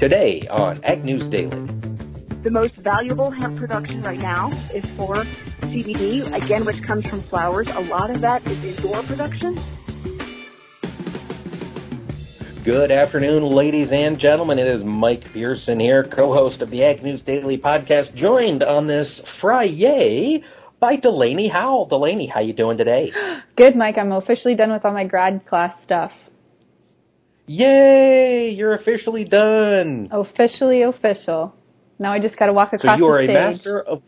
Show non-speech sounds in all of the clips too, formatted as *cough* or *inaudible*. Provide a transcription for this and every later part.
Today on Ag News Daily. The most valuable hemp production right now is for CBD, again, which comes from flowers. A lot of that is indoor production. Good afternoon, ladies and gentlemen. It is Mike Pearson here, co-host of the Ag News Daily podcast, joined on this Friday by Delaney Howell. Delaney, how you doing today? *gasps* Good, Mike. I'm officially done with all my grad class stuff. Yay! You're officially done. Officially official. Now I just got to walk across so you are the a master of.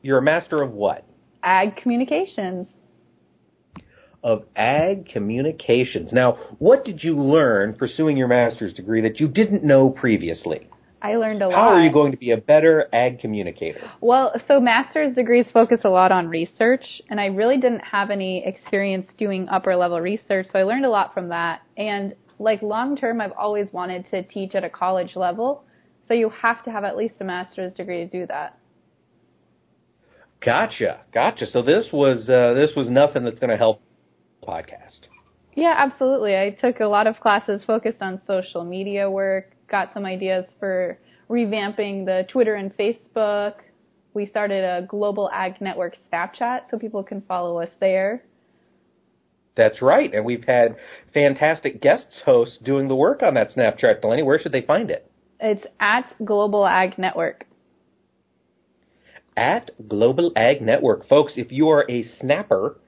You're a master of what? Ag communications. Of ag communications. Now, what did you learn pursuing your master's degree that you didn't know previously? I learned a lot. How are you going to be a better ag communicator? Well, so master's degrees focus a lot on research, and I really didn't have any experience doing upper level research, so I learned a lot from that. And like long term, I've always wanted to teach at a college level, so you have to have at least a master's degree to do that. Gotcha, gotcha. So this was uh, this was nothing that's going to help podcast. Yeah, absolutely. I took a lot of classes focused on social media work, got some ideas for revamping the Twitter and Facebook. We started a global ag network Snapchat so people can follow us there. That's right. And we've had fantastic guests hosts doing the work on that Snapchat, Delaney. Where should they find it? It's at Global Ag Network. At Global Ag Network. Folks, if you are a snapper,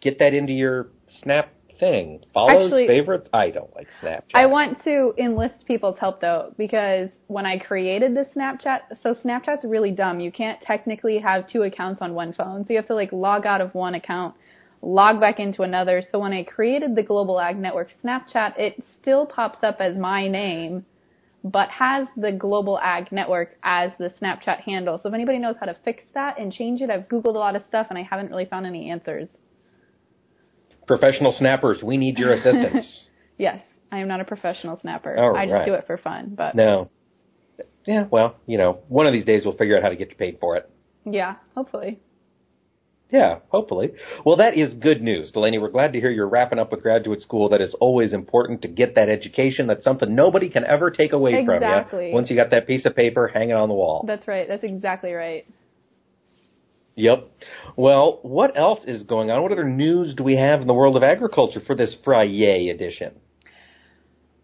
get that into your Snap thing. Follows, Actually, favorites. I don't like Snapchat. I want to enlist people's help though, because when I created the Snapchat, so Snapchat's really dumb. You can't technically have two accounts on one phone, so you have to like log out of one account, log back into another. So when I created the Global Ag Network Snapchat, it still pops up as my name, but has the Global Ag Network as the Snapchat handle. So if anybody knows how to fix that and change it, I've Googled a lot of stuff and I haven't really found any answers. Professional snappers, we need your assistance. *laughs* yes, I am not a professional snapper. All I just right. do it for fun. But no. Yeah, well, you know, one of these days we'll figure out how to get you paid for it. yeah, hopefully. Yeah, hopefully. Well, that is good news, Delaney. We're glad to hear you're wrapping up with graduate school. That is always important to get that education. That's something nobody can ever take away Exactly. from you once you got that piece of paper hanging on the wall. That's right. That's exactly right. Yep. Well, what else is going on? What other news do we have in the world of agriculture for this Friday edition?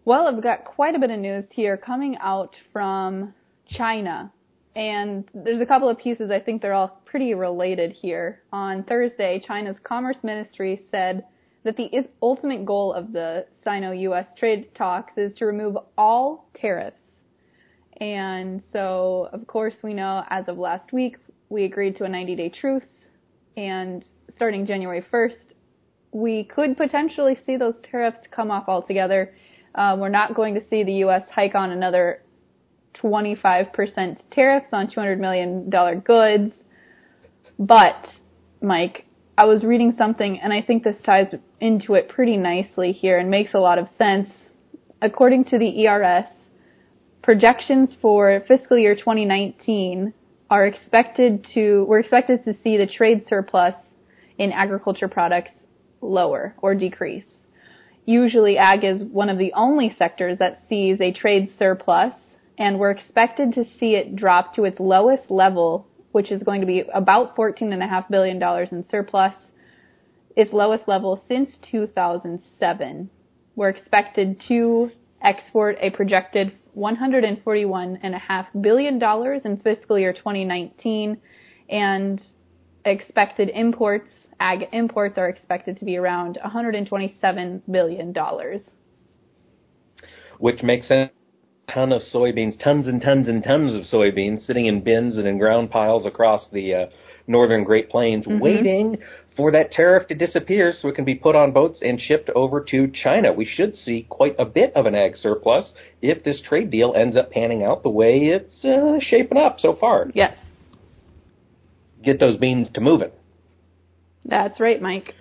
Well, I've got quite a bit of news here coming out from China. And there's a couple of pieces, I think they're all pretty related here. On Thursday, China's Commerce Ministry said that the ultimate goal of the Sino US trade talks is to remove all tariffs. And so, of course, we know as of last week, we agreed to a 90 day truce. And starting January 1st, we could potentially see those tariffs come off altogether. Uh, we're not going to see the U.S. hike on another 25% tariffs on $200 million goods. But, Mike, I was reading something and I think this ties into it pretty nicely here and makes a lot of sense. According to the ERS, projections for fiscal year 2019 are expected to, we're expected to see the trade surplus in agriculture products lower or decrease. Usually ag is one of the only sectors that sees a trade surplus and we're expected to see it drop to its lowest level, which is going to be about $14.5 billion in surplus, its lowest level since 2007. We're expected to export a projected $141.5 billion in fiscal year 2019, and expected imports, ag imports, are expected to be around $127 billion. Which makes sense. Ton of soybeans, tons and tons and tons of soybeans sitting in bins and in ground piles across the uh, northern Great Plains, waiting for that tariff to disappear so it can be put on boats and shipped over to China. We should see quite a bit of an ag surplus if this trade deal ends up panning out the way it's uh, shaping up so far. Yes, Get those beans to moving. that's right, Mike.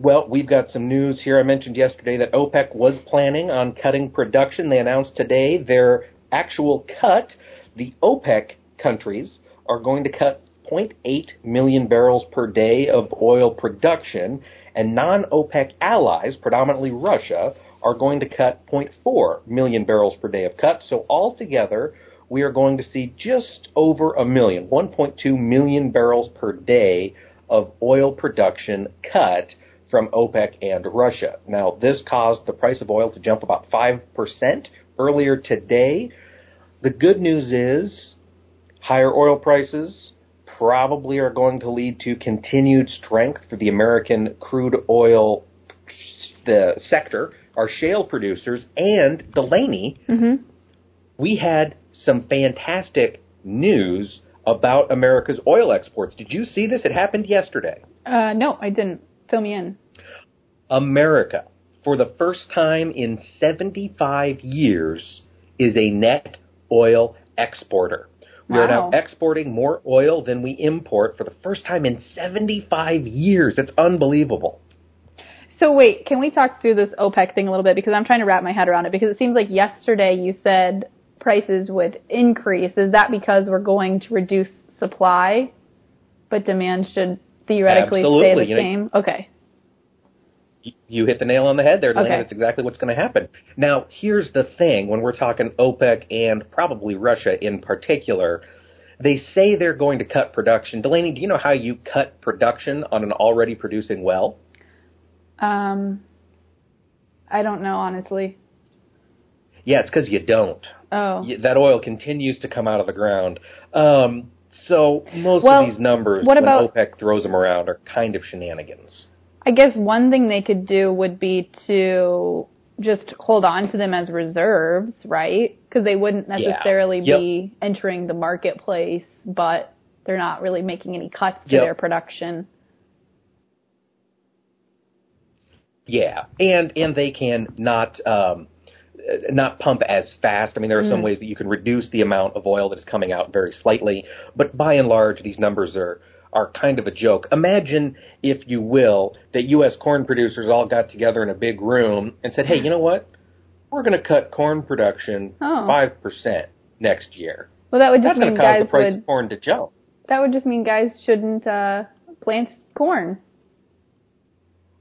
Well, we've got some news here. I mentioned yesterday that OPEC was planning on cutting production. They announced today their actual cut. The OPEC countries are going to cut 0.8 million barrels per day of oil production, and non OPEC allies, predominantly Russia, are going to cut 0.4 million barrels per day of cuts. So altogether, we are going to see just over a million, 1.2 million barrels per day of oil production cut from OPEC and Russia. Now, this caused the price of oil to jump about 5% earlier today. The good news is higher oil prices probably are going to lead to continued strength for the American crude oil the sector, our shale producers, and Delaney. Mm-hmm. We had some fantastic news about America's oil exports. Did you see this? It happened yesterday. Uh, no, I didn't. Fill me in. America, for the first time in 75 years, is a net oil exporter. We are now exporting more oil than we import for the first time in 75 years. It's unbelievable. So wait, can we talk through this OPEC thing a little bit because I'm trying to wrap my head around it because it seems like yesterday you said prices would increase. Is that because we're going to reduce supply, but demand should theoretically stay Absolutely. the You know- same? Okay. You hit the nail on the head there, Delaney. Okay. That's exactly what's going to happen. Now, here's the thing when we're talking OPEC and probably Russia in particular, they say they're going to cut production. Delaney, do you know how you cut production on an already producing well? Um, I don't know honestly. Yeah, it's because you don't. Oh. That oil continues to come out of the ground. Um, so most Well, of these numbers, what when about- OPEC throws them around, are kind of shenanigans. I guess one thing they could do would be to just hold on to them as reserves, right? Because they wouldn't Yeah. necessarily Yep. be entering the marketplace, but they're not really making any cuts to Yep. their production. Yeah, and and they can not um, not pump as fast. I mean, there are some ways that you can reduce the amount of oil that is coming out very slightly, but by and large, these numbers are are kind of a joke. Imagine, if you will, that U.S. corn producers all got together in a big room and said, "Hey, you know what? We're going to cut corn production Oh. five percent next year. Well, that would just That's mean cause guys the price would. of corn to jump." That would just mean guys shouldn't uh, plant corn.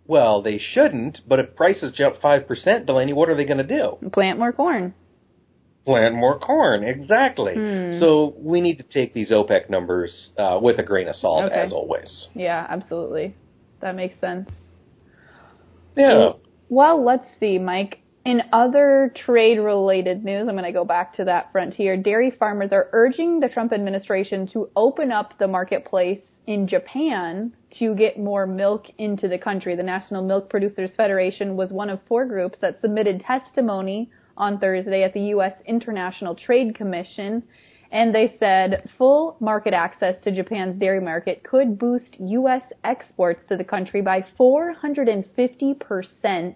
Well, they shouldn't, but if prices jump five percent, Delaney, what are they going to do? Plant more corn. plant more corn. Exactly. Hmm. So we need to take these OPEC numbers uh, with a grain of salt, Okay. as always. Yeah, absolutely. That makes sense. Yeah. Well, let's see, Mike. In other trade related news, I'm going to go back to that frontier. Dairy farmers are urging the Trump administration to open up the marketplace in Japan to get more milk into the country. The National Milk Producers Federation was one of four groups that submitted testimony on Thursday at the U.S. International Trade Commission. And they said full market access to Japan's dairy market could boost U.S. exports to the country by 450%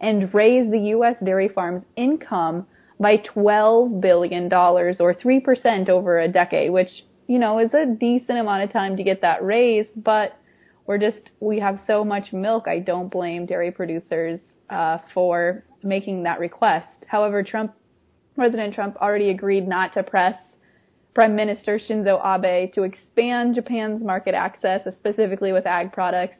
and raise the U.S. dairy farms' income by $12 billion or 3% over a decade, which, you know, is a decent amount of time to get that raise, but we're just, we have so much milk. I don't blame dairy producers uh, for making that request. However, Trump, President Trump already agreed not to press Prime Minister Shinzo Abe to expand Japan's market access, specifically with ag products,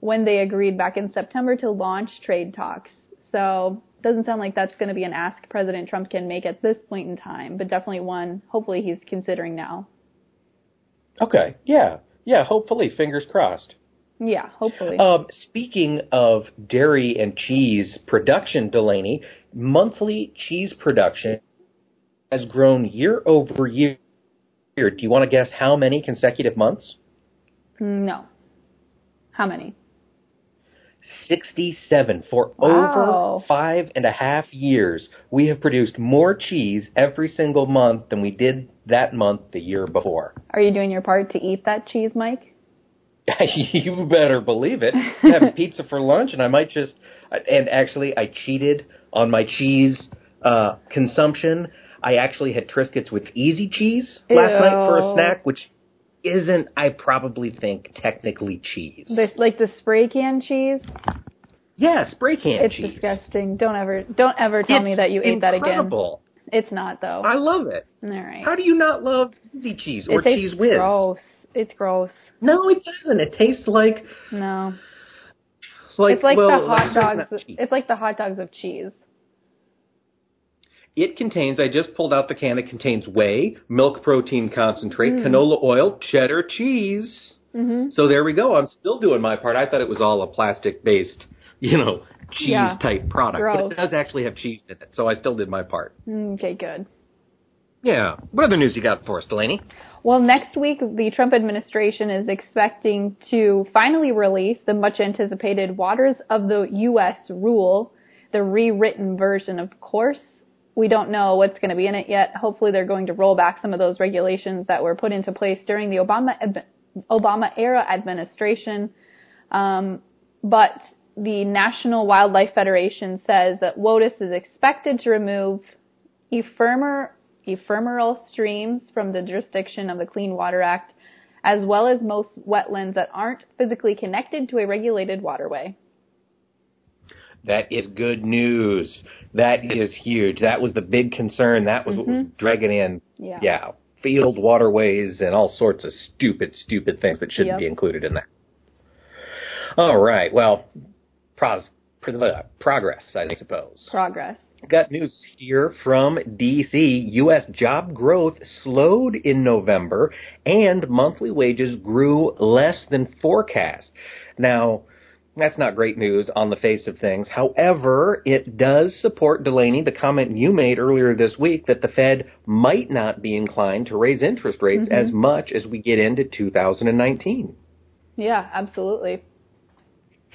when they agreed back in September to launch trade talks. So doesn't sound like that's going to be an ask President Trump can make at this point in time, but definitely one hopefully he's considering now. Okay. Yeah. Yeah. Hopefully, fingers crossed. Yeah, hopefully. Um, speaking of dairy and cheese production, Delaney, monthly cheese production has grown year over year. Do you want to guess how many consecutive months? no. How many? 67 for Wow. over five and a half years. We have produced more cheese every single month than we did that month the year before. Are you doing your part to eat that cheese, Mike? *laughs* you better believe it. I'm having pizza for lunch, and I might just. And actually, I cheated on my cheese uh, consumption. I actually had Triscuits with easy cheese last night for a snack, which isn't, I probably think, technically cheese. Like the spray can cheese? yeah, spray can It's cheese. disgusting. Don't ever don't ever tell me that you ate that again. It's not though. I love it. All right. How do you not love easy cheese or it Cheez Whiz? gross. It's gross. No, it doesn't. It tastes like No. like it's like well, the hot dogs. It's like the hot dogs of cheese. It contains, I just pulled out the can, it contains whey, milk protein concentrate, Mm. canola oil, cheddar cheese. hmm So there we go. I'm still doing my part. I thought it was all a plastic based, you know, cheese Yeah. type product. But it does actually have cheese in it. So I still did my part. Okay, good. Yeah. What other news you got for us, Delaney? Well, next week, the Trump administration is expecting to finally release the much anticipated Waters of the U.S. rule, the rewritten version, of course. We don't know what's going to be in it yet. Hopefully, they're going to roll back some of those regulations that were put into place during the Obama Obama era administration. Um, but the National Wildlife Federation says that WOTUS is expected to remove ephemer, ephemeral streams from the jurisdiction of the Clean Water Act, as well as most wetlands that aren't physically connected to a regulated waterway. That is good news. That is huge. That was the big concern. That was what was mm-hmm. dragging in. Yeah. Yeah. Field waterways and all sorts of stupid, stupid things that shouldn't Yep. be included in that. All right. Well, pros, pro- uh, progress, I suppose. Progress. Got news here from DC. U.S. job growth slowed in November and monthly wages grew less than forecast. Now, that's not great news on the face of things. However, it does support Delaney, the comment you made earlier this week that the Fed might not be inclined to raise interest rates mm-hmm. as much as we get into 2019. Yeah, absolutely.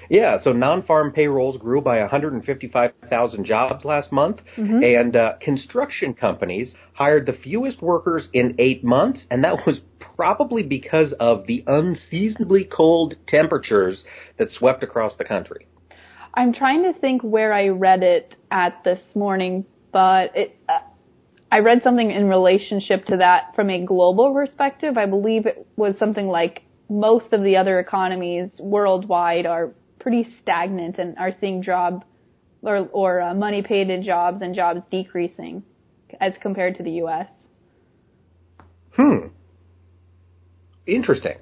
Yeah, so non-farm payrolls grew by 155,000 jobs last month, and uh, construction companies hired the fewest workers in eight months, and that was probably because of the unseasonably cold temperatures that swept across the country. I'm trying to think where I read it at this morning, but it, uh, I read something in relationship to that from a global perspective. I believe it was something like most of the other economies worldwide are pretty stagnant and are seeing job or, or uh, money paid in jobs and jobs decreasing as compared to the U.S. Hmm. Interesting.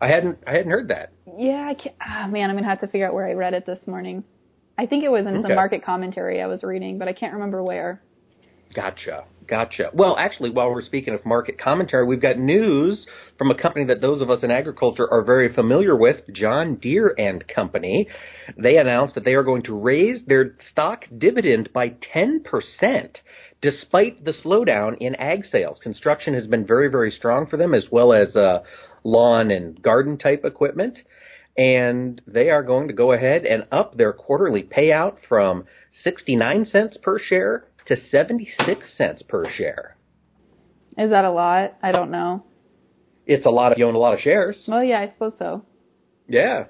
I hadn't I hadn't heard that. Yeah, I can't, ah, man, I'm gonna have to figure out where I read it this morning. I think it was in Okay. some market commentary I was reading, but I can't remember where. Gotcha. Gotcha. Well, actually, while we're speaking of market commentary, we've got news from a company that those of us in agriculture are very familiar with, John Deere and Company. They announced that they are going to raise their stock dividend by 10% despite the slowdown in ag sales. Construction has been very, very strong for them as well as uh, lawn and garden type equipment. And they are going to go ahead and up their quarterly payout from 69 cents per share to 76 cents per share. Is that a lot? I don't know. It's a lot of you own a lot of shares. Well, yeah, I suppose so. Yeah.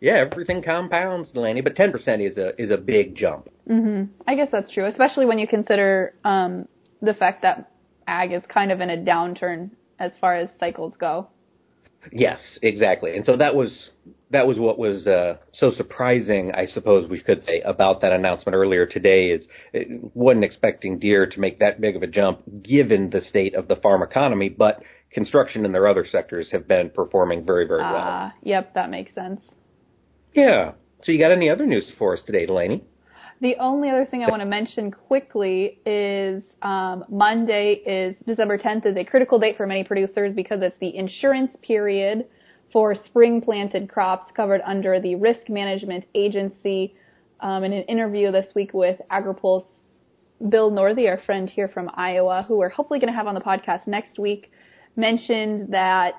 Yeah, everything compounds, Delaney, but 10% is a is a big jump. hmm I guess that's true, especially when you consider um, the fact that ag is kind of in a downturn as far as cycles go. Yes, exactly. And so that was that was what was uh, so surprising, I suppose we could say, about that announcement earlier today. Is it wasn't expecting Deere to make that big of a jump given the state of the farm economy, but construction and their other sectors have been performing very, very well. Ah, yep, that makes sense. Yeah. So you got any other news for us today, Delaney? The only other thing I want to mention quickly is um, Monday is December 10th is a critical date for many producers because it's the insurance period for spring planted crops covered under the Risk Management Agency. Um, in an interview this week with AgriPulse, Bill Northey, our friend here from Iowa, who we're hopefully going to have on the podcast next week, mentioned that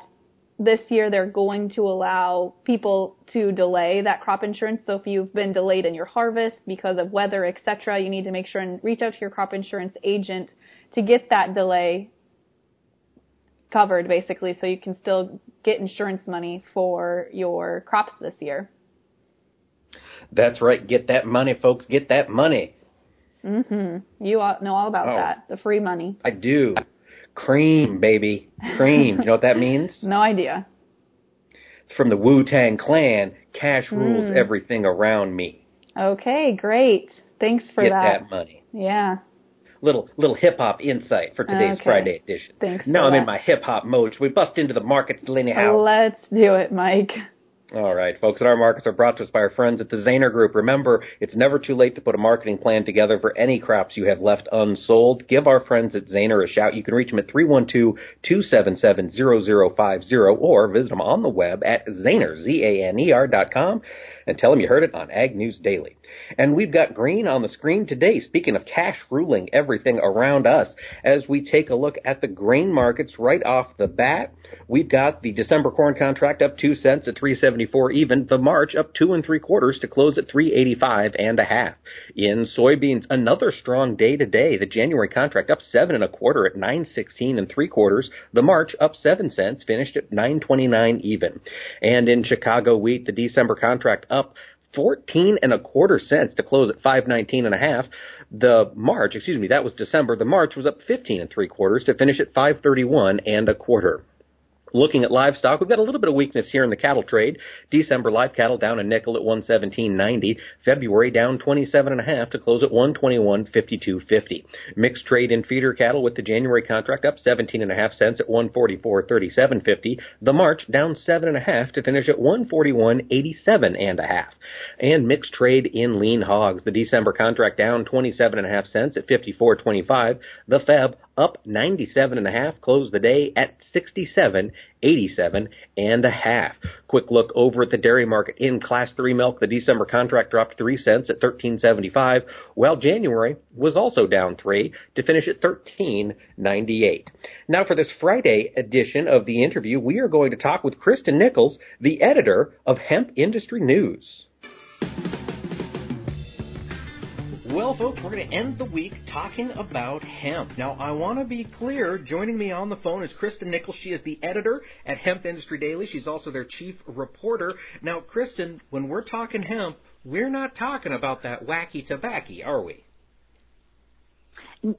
this year they're going to allow people to delay that crop insurance. So if you've been delayed in your harvest because of weather, etc., you need to make sure and reach out to your crop insurance agent to get that delay covered basically so you can still get insurance money for your crops this year. That's right. Get that money, folks. Get that money. Mhm. You know all about Oh. that. The free money. I do. Cream, baby. Cream. you know what that means? *laughs* No idea. It's from the Wu Tang Clan. Cash rules Mm. everything around me. Okay, great. Thanks for Get that. that money. Yeah. Little little hip hop insight for today's Okay. Friday edition. Thanks Now I'm in my hip hop mode. Should we bust into the market, Delaney Howell? Let's do it, Mike. All right, folks, our markets are brought to us by our friends at the Zaner Group. Remember, it's never too late to put a marketing plan together for any crops you have left unsold. Give our friends at Zaner a shout. You can reach them at 312-277-0050 or visit them on the web at Zaner, Z-A-N-E-R dot com and tell them you heard it on Ag News Daily. And we've got green on the screen today. Speaking of cash ruling everything around us, as we take a look at the grain markets right off the bat, we've got the December corn contract up two cents at 374 even. The March up two and three quarters to close at 385 and a half. In soybeans, another strong day today. The January contract up seven and a quarter at 916 and three quarters. The March up seven cents, finished at 929 even. And in Chicago wheat, the December contract up 14 and a quarter cents to close at 519 and a half. The March, excuse me, that was December. The March was up 15 and three quarters to finish at 531 and a quarter. Looking at livestock, we've got a little bit of weakness here in the cattle trade. December live cattle down a nickel at 117.90. February down 27.5 to close at 121.52.50. Mixed trade in feeder cattle with the January contract up 17.5 cents at 144.37.50. The March down 7.5 to finish at 141.87 and a half. And mixed trade in lean hogs. The December contract down 27.5 cents at 54.25. The Feb up 97 and a half, closed the day at 67, 87 and a half. Quick look over at the dairy market in class 3 milk. The December contract dropped 3 cents at 13.75, while January was also down 3 to finish at 13.98. Now for this Friday edition of the interview, we are going to talk with Kristen Nichols, the editor of Hemp Industry News. Well, folks, we're going to end the week talking about hemp. Now, I want to be clear. Joining me on the phone is Kristen Nichols. She is the editor at Hemp Industry Daily. She's also their chief reporter. Now, Kristen, when we're talking hemp, we're not talking about that wacky tobacco, are we? Uh,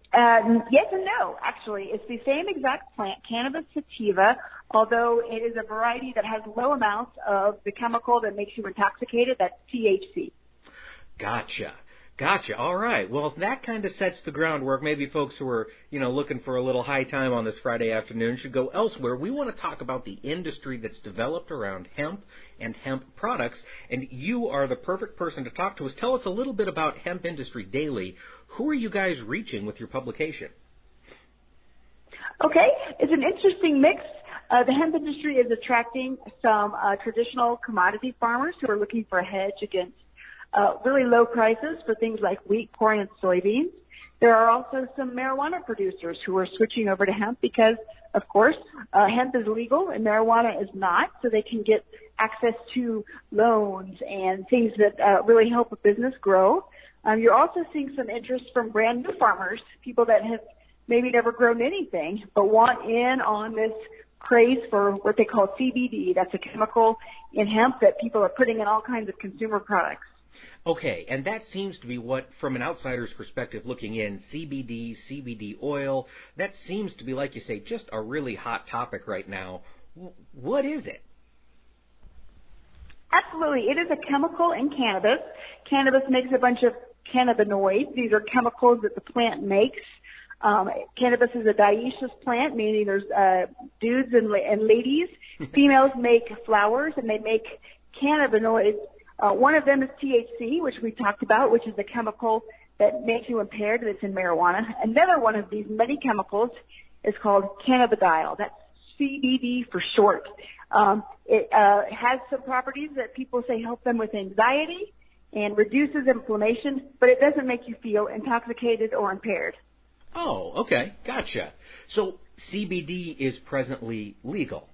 yes and no, actually. It's the same exact plant, cannabis sativa, although it is a variety that has low amounts of the chemical that makes you intoxicated, that's THC. Gotcha. Gotcha. All right. Well, that kind of sets the groundwork. Maybe folks who are, you know, looking for a little high time on this Friday afternoon should go elsewhere. We want to talk about the industry that's developed around hemp and hemp products, and you are the perfect person to talk to us. Tell us a little bit about Hemp Industry Daily. Who are you guys reaching with your publication? Okay, it's an interesting mix. Uh, the hemp industry is attracting some uh, traditional commodity farmers who are looking for a hedge against uh, really low prices for things like wheat, corn, and soybeans. There are also some marijuana producers who are switching over to hemp because, of course, uh, hemp is legal and marijuana is not, so they can get access to loans and things that uh, really help a business grow. Um, you're also seeing some interest from brand new farmers, people that have maybe never grown anything, but want in on this craze for what they call CBD. That's a chemical in hemp that people are putting in all kinds of consumer products. Okay, and that seems to be what, from an outsider's perspective looking in, CBD, CBD oil, that seems to be, like you say, just a really hot topic right now. What is it? Absolutely. It is a chemical in cannabis. Cannabis makes a bunch of cannabinoids. These are chemicals that the plant makes. Um, cannabis is a dioecious plant, meaning there's uh, dudes and, and ladies. *laughs* Females make flowers and they make cannabinoids uh, one of them is THC, which we talked about, which is a chemical that makes you impaired that's in marijuana. Another one of these many chemicals is called cannabidiol. That's CBD for short. Um, it uh, has some properties that people say help them with anxiety and reduces inflammation, but it doesn't make you feel intoxicated or impaired. Oh, okay, gotcha. So CBD is presently legal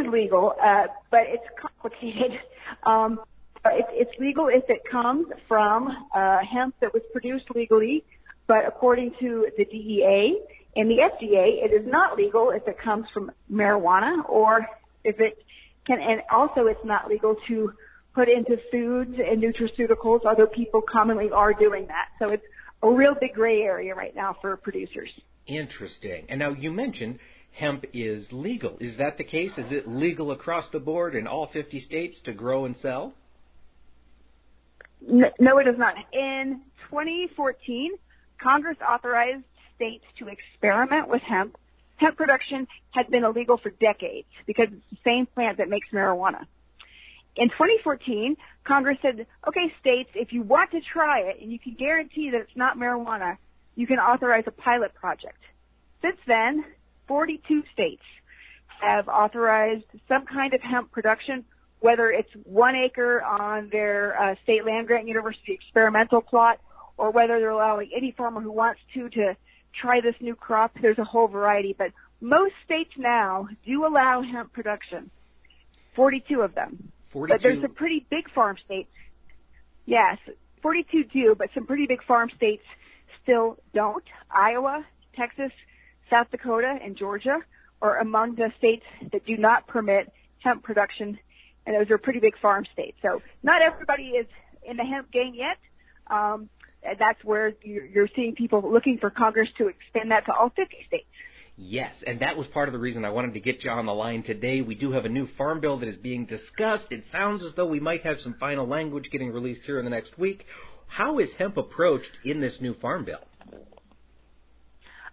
is legal, uh, but it's complicated. *laughs* Um, it's, it's legal if it comes from uh, hemp that was produced legally, but according to the DEA and the FDA, it is not legal if it comes from marijuana or if it can, and also it's not legal to put into foods and nutraceuticals. Other people commonly are doing that. So it's a real big gray area right now for producers. Interesting. And now you mentioned hemp is legal. Is that the case? Is it legal across the board in all 50 states to grow and sell? No, it is not. In 2014, Congress authorized states to experiment with hemp hemp production had been illegal for decades because it's the same plant that makes marijuana. In 2014, Congress said, okay, states, if you want to try it and you can guarantee that it's not marijuana, you can authorize a pilot project. Since then, 42 states have authorized some kind of hemp production, whether it's one acre on their uh, state land grant university experimental plot, or whether they're allowing any farmer who wants to to try this new crop. There's a whole variety, but most states now do allow hemp production. 42 of them. 42. But there's some pretty big farm states. Yes, 42 do, but some pretty big farm states still don't. Iowa, Texas, South Dakota, and Georgia are among the states that do not permit hemp production, and those are pretty big farm states. So not everybody is in the hemp game yet. Um, that's where you're seeing people looking for Congress to extend that to all 50 states. Yes, and that was part of the reason I wanted to get you on the line today. We do have a new farm bill that is being discussed. It sounds as though we might have some final language getting released here in the next week. How is hemp approached in this new farm bill?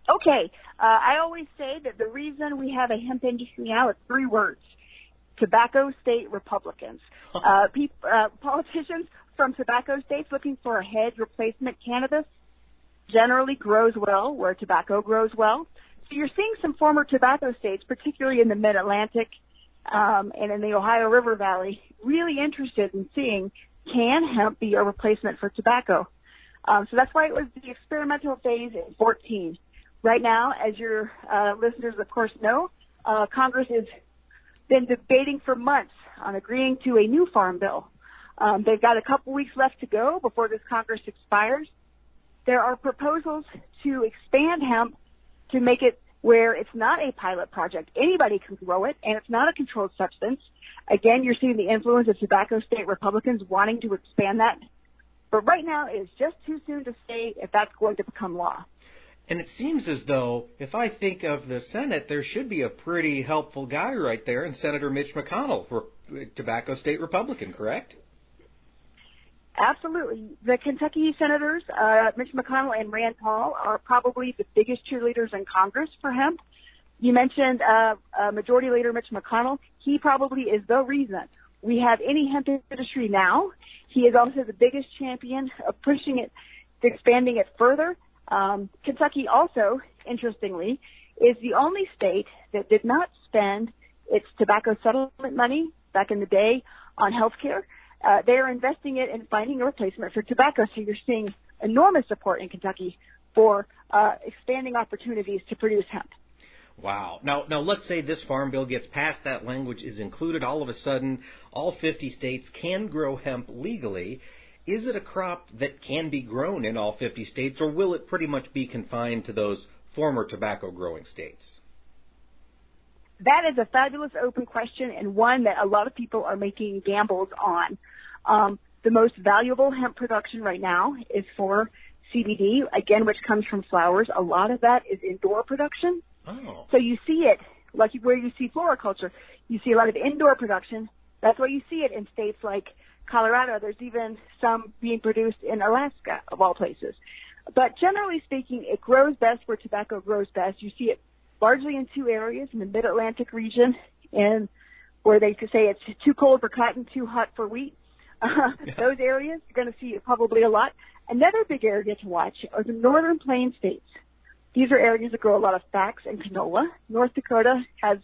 Okay, uh, I always say that the reason we have a hemp industry now is three words: tobacco state Republicans. *laughs* Uh, pe- uh, politicians from tobacco states looking for a hedge replacement cannabis generally grows well where tobacco grows well. So you're seeing some former tobacco states, particularly in the Mid-Atlantic um, and in the Ohio River Valley, really interested in seeing can hemp be a replacement for tobacco. Um, so that's why it was the experimental phase in 14. Right now, as your uh, listeners of course know, uh, Congress has been debating for months on agreeing to a new farm bill. Um, they've got a couple weeks left to go before this Congress expires. There are proposals to expand hemp to make it where it's not a pilot project. Anybody can grow it and it's not a controlled substance. Again, you're seeing the influence of tobacco state Republicans wanting to expand that. But right now it is just too soon to say if that's going to become law. And it seems as though, if I think of the Senate, there should be a pretty helpful guy right there in Senator Mitch McConnell, for tobacco state Republican, correct? Absolutely. The Kentucky senators, uh, Mitch McConnell and Rand Paul, are probably the biggest cheerleaders in Congress for hemp. You mentioned uh, uh, Majority Leader Mitch McConnell. He probably is the reason we have any hemp industry now. He is also the biggest champion of pushing it, expanding it further. Um, Kentucky also, interestingly, is the only state that did not spend its tobacco settlement money back in the day on health care uh, they are investing it in finding a replacement for tobacco. So you're seeing enormous support in Kentucky for uh, expanding opportunities to produce hemp. Wow. Now, now let's say this farm bill gets passed, that language is included. All of a sudden, all 50 states can grow hemp legally. Is it a crop that can be grown in all 50 states, or will it pretty much be confined to those former tobacco growing states? That is a fabulous open question and one that a lot of people are making gambles on. Um, the most valuable hemp production right now is for CBD, again, which comes from flowers. A lot of that is indoor production. Oh. So you see it, like where you see floriculture, you see a lot of indoor production. That's why you see it in states like Colorado. There's even some being produced in Alaska, of all places. But generally speaking, it grows best where tobacco grows best. You see it largely in two areas in the mid-Atlantic region and where they say it's too cold for cotton, too hot for wheat. Uh, those areas you're going to see probably a lot. Another big area to watch are the northern plain states. These are areas that grow a lot of flax and canola. North Dakota has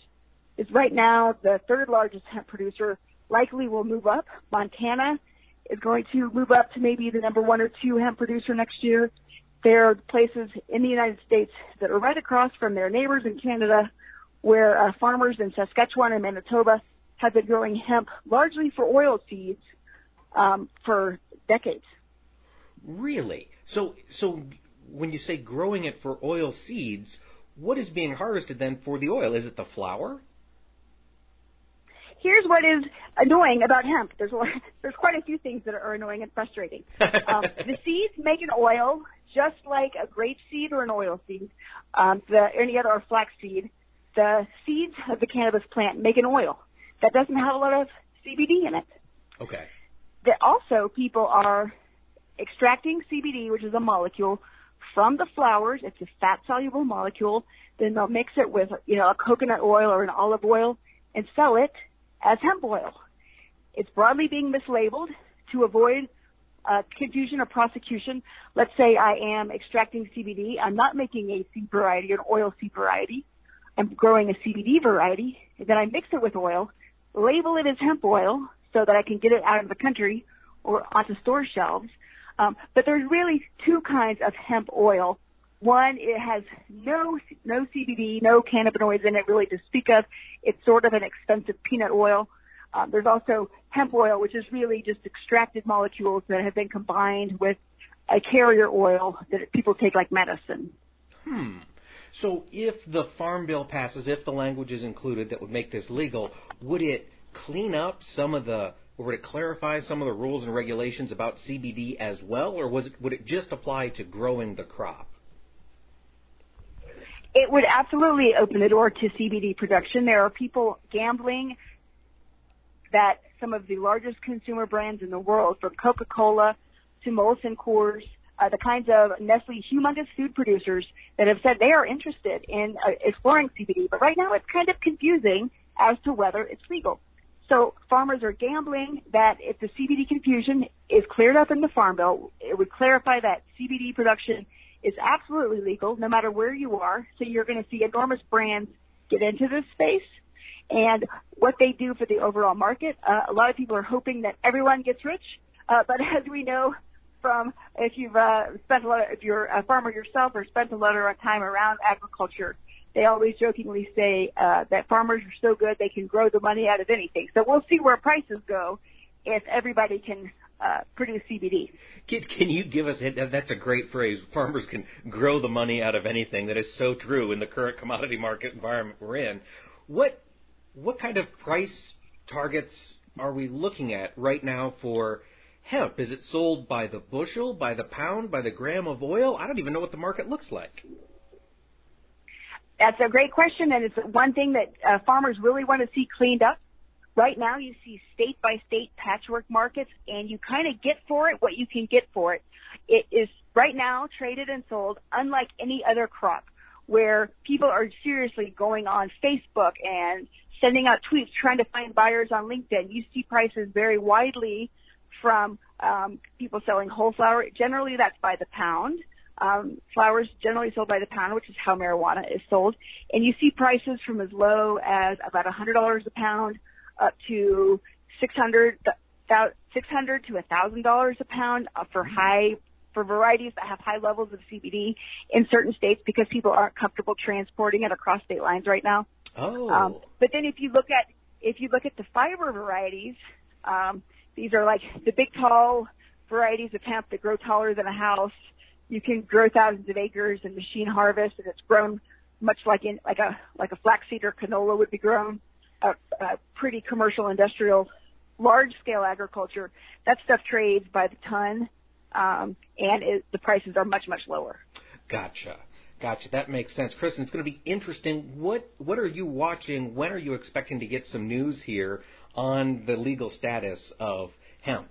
is right now the third largest hemp producer. Likely will move up. Montana is going to move up to maybe the number one or two hemp producer next year. There are places in the United States that are right across from their neighbors in Canada where uh, farmers in Saskatchewan and Manitoba have been growing hemp largely for oil seeds um, for decades. Really? So, so when you say growing it for oil seeds, what is being harvested then for the oil? Is it the flower? Here's what is annoying about hemp. There's *laughs* there's quite a few things that are annoying and frustrating. Um, *laughs* the seeds make an oil just like a grape seed or an oil seed, um, the, any other or flax seed, the seeds of the cannabis plant make an oil that doesn't have a lot of CBD in it. Okay. That also people are extracting CBD, which is a molecule, from the flowers. It's a fat soluble molecule. Then they'll mix it with, you know, a coconut oil or an olive oil and sell it as hemp oil. It's broadly being mislabeled to avoid uh, confusion or prosecution. Let's say I am extracting CBD. I'm not making a seed variety, an oil seed variety. I'm growing a CBD variety. Then I mix it with oil, label it as hemp oil so that I can get it out of the country or onto store shelves. Um, but there's really two kinds of hemp oil. One, it has no no CBD, no cannabinoids in it really to speak of. It's sort of an expensive peanut oil. Um, there's also hemp oil, which is really just extracted molecules that have been combined with a carrier oil that people take like medicine. Hmm. So if the Farm Bill passes, if the language is included that would make this legal, would it clean up some of the, or would it clarify some of the rules and regulations about CBD as well, or was it, would it just apply to growing the crop? It would absolutely open the door to CBD production. There are people gambling that some of the largest consumer brands in the world, from Coca-Cola to Molson Coors, uh, the kinds of Nestle humongous food producers that have said they are interested in uh, exploring CBD. But right now it's kind of confusing as to whether it's legal. So farmers are gambling that if the CBD confusion is cleared up in the Farm Bill, it would clarify that CBD production is absolutely legal no matter where you are. So you're going to see enormous brands get into this space and what they do for the overall market. Uh, a lot of people are hoping that everyone gets rich, uh, but *laughs* as we know from if you've uh, spent a lot, of, if you're a farmer yourself or spent a lot of time around agriculture, they always jokingly say uh, that farmers are so good they can grow the money out of anything. So we'll see where prices go if everybody can uh, produce CBD. Can, can you give us? That's a great phrase. Farmers can grow the money out of anything. That is so true in the current commodity market environment we're in. What what kind of price targets are we looking at right now for hemp? Is it sold by the bushel, by the pound, by the gram of oil? I don't even know what the market looks like. That's a great question, and it's one thing that uh, farmers really want to see cleaned up. Right now, you see state by state patchwork markets, and you kind of get for it what you can get for it. It is right now traded and sold unlike any other crop, where people are seriously going on Facebook and sending out tweets trying to find buyers on LinkedIn. You see prices vary widely from um, people selling whole flower. Generally, that's by the pound. Um, flowers generally sold by the pound, which is how marijuana is sold. And you see prices from as low as about $100 a pound up to 600 600 to $1,000 a pound uh, for high for varieties that have high levels of CBD in certain states because people aren't comfortable transporting it across state lines right now. Oh. Um, but then if you look at if you look at the fiber varieties, um, these are like the big tall varieties of hemp that grow taller than a house. You can grow thousands of acres and machine harvest, and it's grown much like in like a like a flaxseed or canola would be grown. A, a pretty commercial, industrial, large scale agriculture. That stuff trades by the ton, um, and it, the prices are much much lower. Gotcha. Gotcha. That makes sense. Kristen, it's going to be interesting. What what are you watching? When are you expecting to get some news here on the legal status of hemp?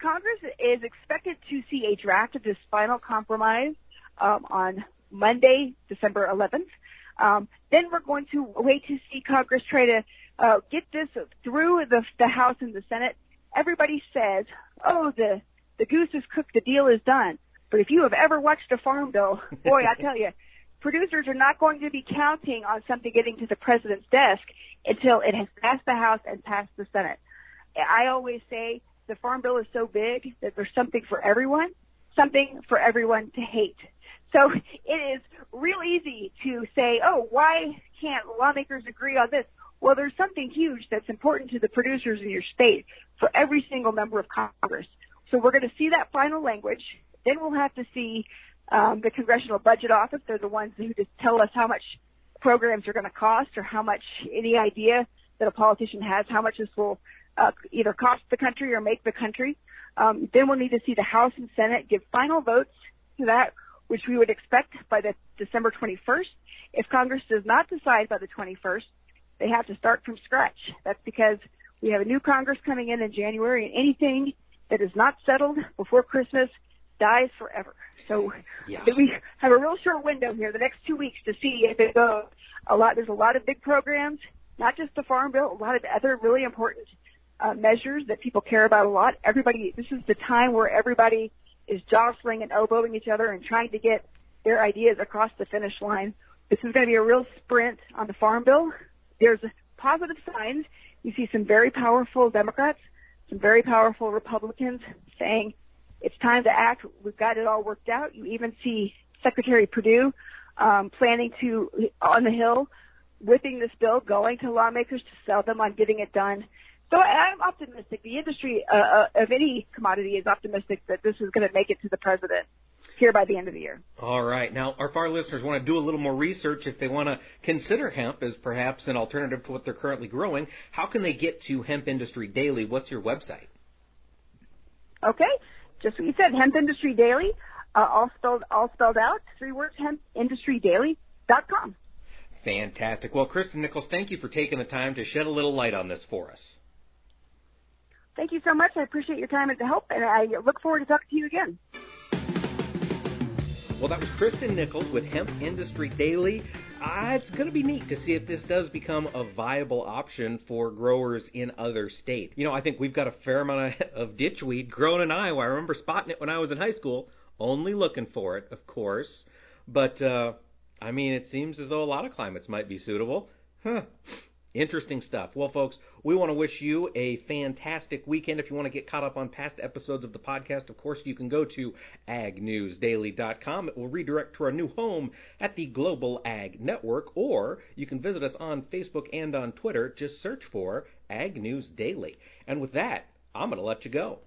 Congress is expected to see a draft of this final compromise um, on Monday, December 11th. Um, then we're going to wait to see Congress try to uh, get this through the, the House and the Senate. Everybody says, "Oh, the the goose is cooked, the deal is done." But if you have ever watched a farm bill, boy, I tell you, *laughs* producers are not going to be counting on something getting to the president's desk until it has passed the House and passed the Senate. I always say the farm bill is so big that there's something for everyone, something for everyone to hate. So *laughs* it is real easy to say, oh, why can't lawmakers agree on this? Well, there's something huge that's important to the producers in your state for every single member of Congress. So we're going to see that final language then we'll have to see um, the Congressional Budget Office. They're the ones who just tell us how much programs are going to cost or how much any idea that a politician has how much this will uh, either cost the country or make the country. Um, then we'll need to see the House and Senate give final votes to that, which we would expect by the December 21st. If Congress does not decide by the 21st, they have to start from scratch. That's because we have a new Congress coming in in January, and anything that is not settled before Christmas dies forever. So Yeah. we have a real short window here, the next two weeks, to see if it goes. A lot. There's a lot of big programs, not just the Farm Bill, a lot of other really important uh, measures that people care about a lot. Everybody. This is the time where everybody is jostling and elbowing each other and trying to get their ideas across the finish line. This is going to be a real sprint on the Farm Bill. There's positive signs. You see some very powerful Democrats, some very powerful Republicans saying it's time to act. We've got it all worked out. You even see Secretary Perdue um, planning to, on the Hill, whipping this bill, going to lawmakers to sell them on getting it done. So I'm optimistic. The industry uh, uh, of any commodity is optimistic that this is going to make it to the president here by the end of the year. All right. Now, if our listeners want to do a little more research if they want to consider hemp as perhaps an alternative to what they're currently growing. How can they get to Hemp Industry Daily? What's your website? Okay, just what you said, Hemp Industry Daily, uh, all spelled all spelled out, three words, hempindustrydaily.com. Fantastic. Well, Kristen Nichols, thank you for taking the time to shed a little light on this for us. Thank you so much. I appreciate your time and the help, and I look forward to talking to you again. Well, that was Kristen Nichols with Hemp Industry Daily. Uh, it's going to be neat to see if this does become a viable option for growers in other states. You know, I think we've got a fair amount of, *laughs* ditchweed growing in Iowa. I remember spotting it when I was in high school, only looking for it, of course. But, uh, I mean, it seems as though a lot of climates might be suitable. Huh. Interesting stuff. Well, folks, we want to wish you a fantastic weekend. If you want to get caught up on past episodes of the podcast, of course, you can go to agnewsdaily.com. It will redirect to our new home at the Global Ag Network, or you can visit us on Facebook and on Twitter. Just search for Ag News Daily. And with that, I'm going to let you go.